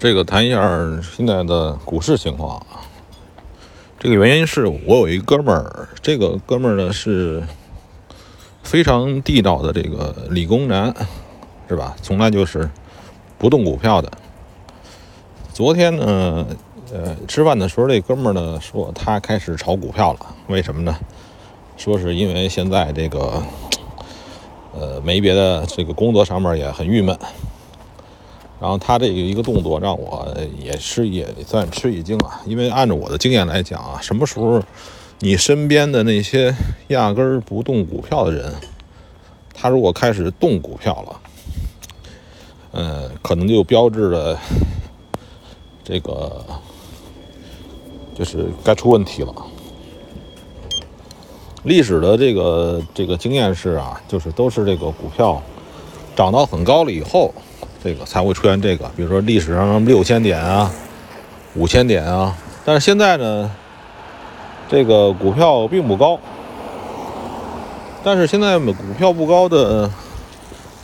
这个谈一下现在的股市情况。这个原因是我有一哥们儿，这个哥们儿呢是非常地道的这个理工男，是吧？从来就是不动股票的。昨天呢，呃，吃饭的时候，这哥们儿呢说他开始炒股票了。为什么呢？说是因为现在这个，呃，没别的，这个工作上面也很郁闷。然后他这个一个动作让我也是也算吃一惊啊，因为按照我的经验来讲啊，什么时候你身边的那些压根儿不动股票的人，他如果开始动股票了，嗯，可能就标志着这个就是该出问题了。历史的这个这个经验是啊，就是都是这个股票涨到很高了以后。这个才会出现这个，比如说历史上六千点啊、五千点啊，但是现在呢，这个股票并不高。但是现在股票不高的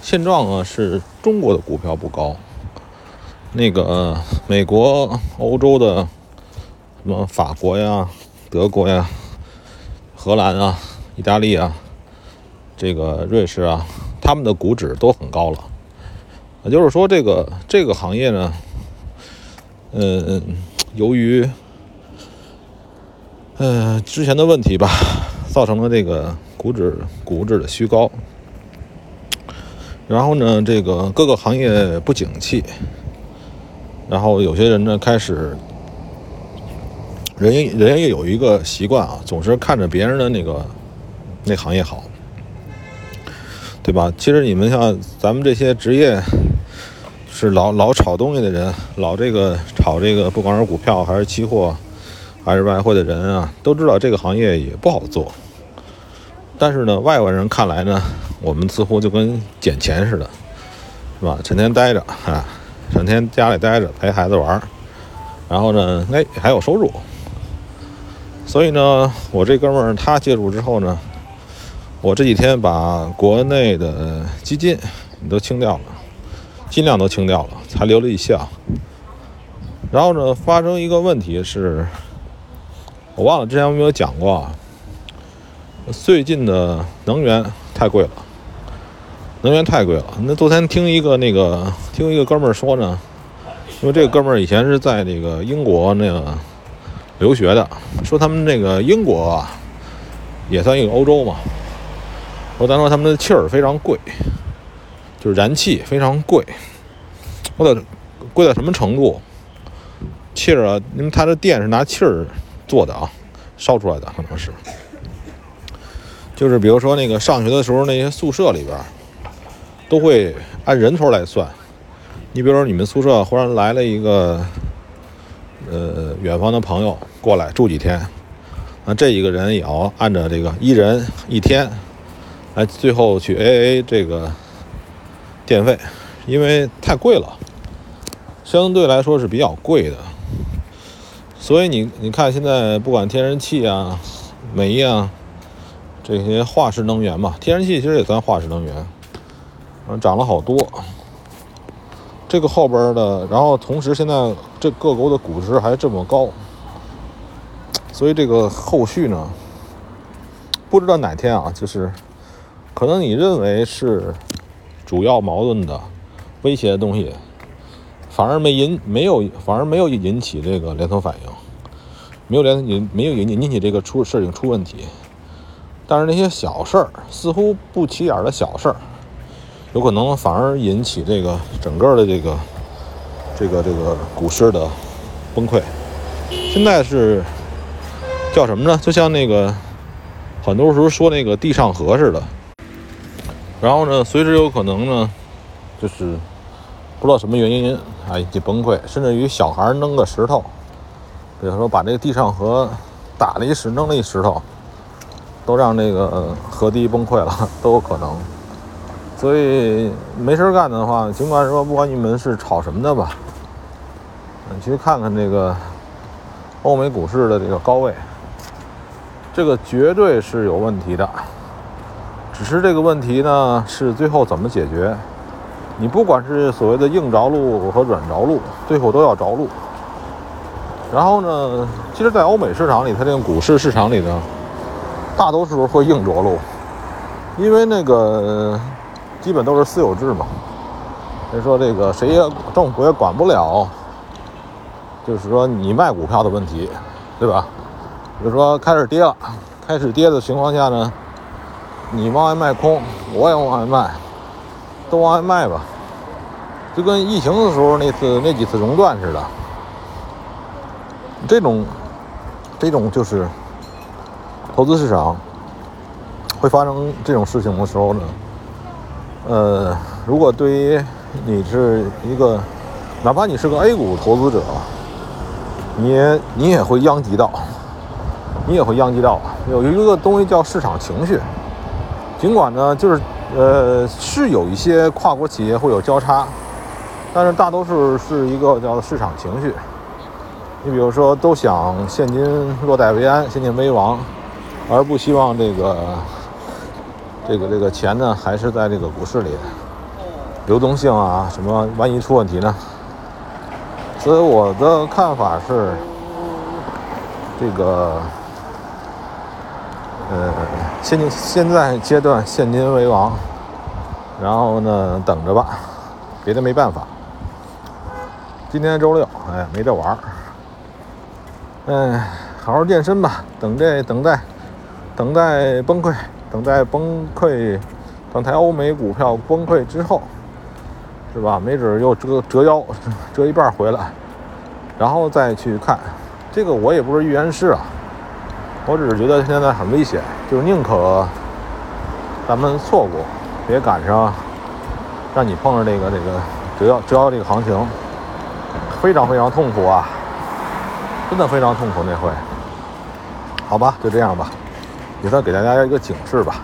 现状啊，是中国的股票不高。那个美国、欧洲的什么法国呀、德国呀、荷兰啊、意大利啊、这个瑞士啊，他们的股指都很高了。也就是说，这个这个行业呢，嗯，由于嗯之前的问题吧，造成了这个股指股指的虚高。然后呢，这个各个行业不景气，然后有些人呢开始，人人也有一个习惯啊，总是看着别人的那个那行业好，对吧？其实你们像咱们这些职业。是老老炒东西的人，老这个炒这个，不管是股票还是期货，还是外汇的人啊，都知道这个行业也不好做。但是呢，外国人看来呢，我们似乎就跟捡钱似的，是吧？成天待着啊，整天家里待着陪孩子玩，然后呢，哎，还有收入。所以呢，我这哥们儿他介入之后呢，我这几天把国内的基金你都清掉了。尽量都清掉了，才留了一项。然后呢，发生一个问题是，我忘了之前有没有讲过啊？最近的能源太贵了，能源太贵了。那昨天听一个那个听一个哥们儿说呢，因为这个哥们儿以前是在那个英国那个留学的，说他们那个英国啊，也算一个欧洲嘛。说咱说他们的气儿非常贵。就是燃气非常贵，或者贵到什么程度？气儿啊，因为它的电是拿气儿做的啊，烧出来的可能是。就是比如说那个上学的时候，那些宿舍里边都会按人头来算。你比如说你们宿舍忽然来了一个呃远方的朋友过来住几天，那这一个人也要按照这个一人一天来最后去 AA 这个。电费，因为太贵了，相对来说是比较贵的，所以你你看现在不管天然气啊、煤啊这些化石能源嘛，天然气其实也算化石能源，嗯，涨了好多。这个后边的，然后同时现在这各国的股市还这么高，所以这个后续呢，不知道哪天啊，就是可能你认为是。主要矛盾的、威胁的东西，反而没引没有，反而没有引起这个连锁反应，没有连引没有引引起这个出事情出问题。但是那些小事儿，似乎不起眼的小事儿，有可能反而引起这个整个的这个这个这个股市的崩溃。现在是叫什么呢？就像那个很多时候说那个地上河似的。然后呢，随时有可能呢，就是不知道什么原因啊，就崩溃，甚至于小孩扔个石头，比如说把这个地上河打了一石，扔了一石头，都让这个河堤崩溃了，都有可能。所以没事干的话，尽管说不管你们是炒什么的吧，你去看看这个欧美股市的这个高位，这个绝对是有问题的。只是这个问题呢，是最后怎么解决？你不管是所谓的硬着陆和软着陆，最后都要着陆。然后呢，其实，在欧美市场里，它这个股市市场里呢，大多数会硬着陆，因为那个基本都是私有制嘛。所以说，这个谁也政府也管不了，就是说你卖股票的问题，对吧？比如说开始跌了，开始跌的情况下呢，你往外卖空，我也往外卖，都往外卖吧，就跟疫情的时候那次那几次熔断似的。这种，这种就是投资市场会发生这种事情的时候呢，呃，如果对于你是一个，哪怕你是个 A 股投资者，你你也会殃及到，你也会殃及到。有一个东西叫市场情绪，尽管呢，就是呃是有一些跨国企业会有交叉，但是大多数是一个叫市场情绪。你比如说，都想现金落袋为安，现金为王，而不希望这个这个这个钱呢，还是在这个股市里，流动性啊什么，万一出问题呢？所以我的看法是，这个呃，现现在阶段现金为王，然后呢，等着吧，别的没办法。今天周六，哎，没得玩儿。嗯，好好健身吧。等这等待，等待崩溃，等待崩溃，等待欧美股票崩溃之后，是吧？没准又折折腰，折一半回来，然后再去看。这个我也不是预言师啊，我只是觉得现在很危险，就是宁可咱们错过，别赶上让你碰上这个这个折腰折腰这个行情，非常非常痛苦啊！真的非常痛苦那回，好吧，就这样吧，也算给大家一个警示吧。